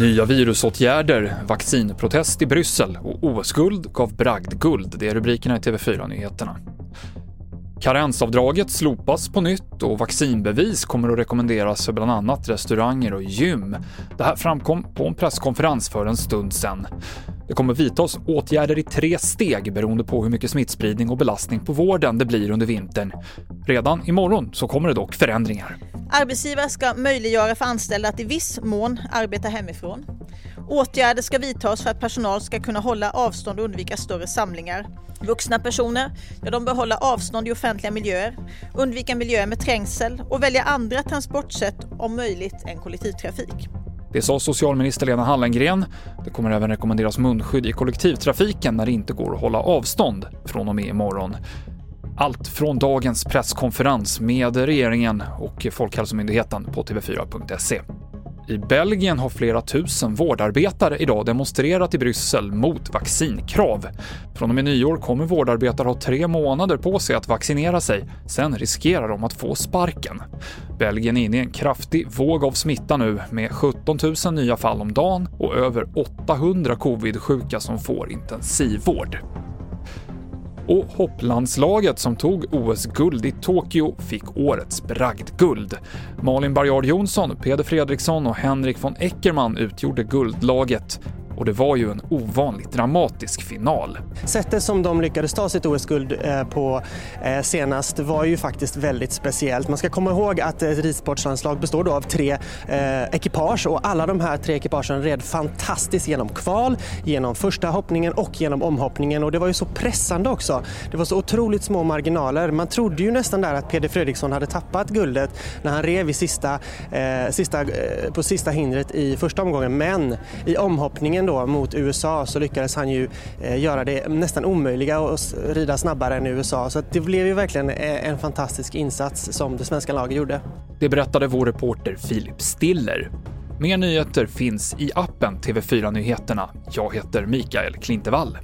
Nya virusåtgärder, vaccinprotest i Bryssel och OS-guld gav bragdguld. Det är rubrikerna i TV4-nyheterna. Karensavdraget slopas på nytt och vaccinbevis kommer att rekommenderas för bland annat restauranger och gym. Det här framkom på en presskonferens för en stund sedan. Det kommer vidtas åtgärder i tre steg beroende på hur mycket smittspridning och belastning på vården det blir under vintern. Redan imorgon så kommer det dock förändringar. Arbetsgivare ska möjliggöra för anställda att i viss mån arbeta hemifrån. Åtgärder ska vidtas för att personal ska kunna hålla avstånd och undvika större samlingar. Vuxna personer ja, de bör hålla avstånd i offentliga miljöer, undvika miljöer med trängsel och välja andra transportsätt om möjligt än kollektivtrafik. Det sa socialminister Lena Hallengren. Det kommer även rekommenderas munskydd i kollektivtrafiken när det inte går att hålla avstånd från och med imorgon. Allt från dagens presskonferens med regeringen och Folkhälsomyndigheten på tv4.se. I Belgien har flera tusen vårdarbetare idag demonstrerat i Bryssel mot vaccinkrav. Från och med nyår kommer vårdarbetare ha tre månader på sig att vaccinera sig, sen riskerar de att få sparken. Belgien är inne i en kraftig våg av smitta nu med 17 000 nya fall om dagen och över 800 covid-sjuka som får intensivvård. Och hopplandslaget som tog OS-guld i Tokyo fick årets bragdguld. Malin Barriard Jonsson, Peder Fredriksson och Henrik von Eckermann utgjorde guldlaget och det var ju en ovanligt dramatisk final. Sättet som de lyckades ta sitt OS-guld eh, på eh, senast var ju faktiskt väldigt speciellt. Man ska komma ihåg att ett ridsportslandslag består då av tre eh, ekipage och alla de här tre ekipagen red fantastiskt genom kval, genom första hoppningen och genom omhoppningen och det var ju så pressande också. Det var så otroligt små marginaler. Man trodde ju nästan där att Peder Fredriksson hade tappat guldet när han rev i sista, sista, på sista hindret i första omgången men i omhoppningen då mot USA så lyckades han ju eh, göra det nästan omöjliga att rida snabbare än USA. Så det blev ju verkligen eh, en fantastisk insats som det svenska laget gjorde. Det berättade vår reporter Filip Stiller. Mer nyheter finns i appen TV4 Nyheterna. Jag heter Mikael Klintevall.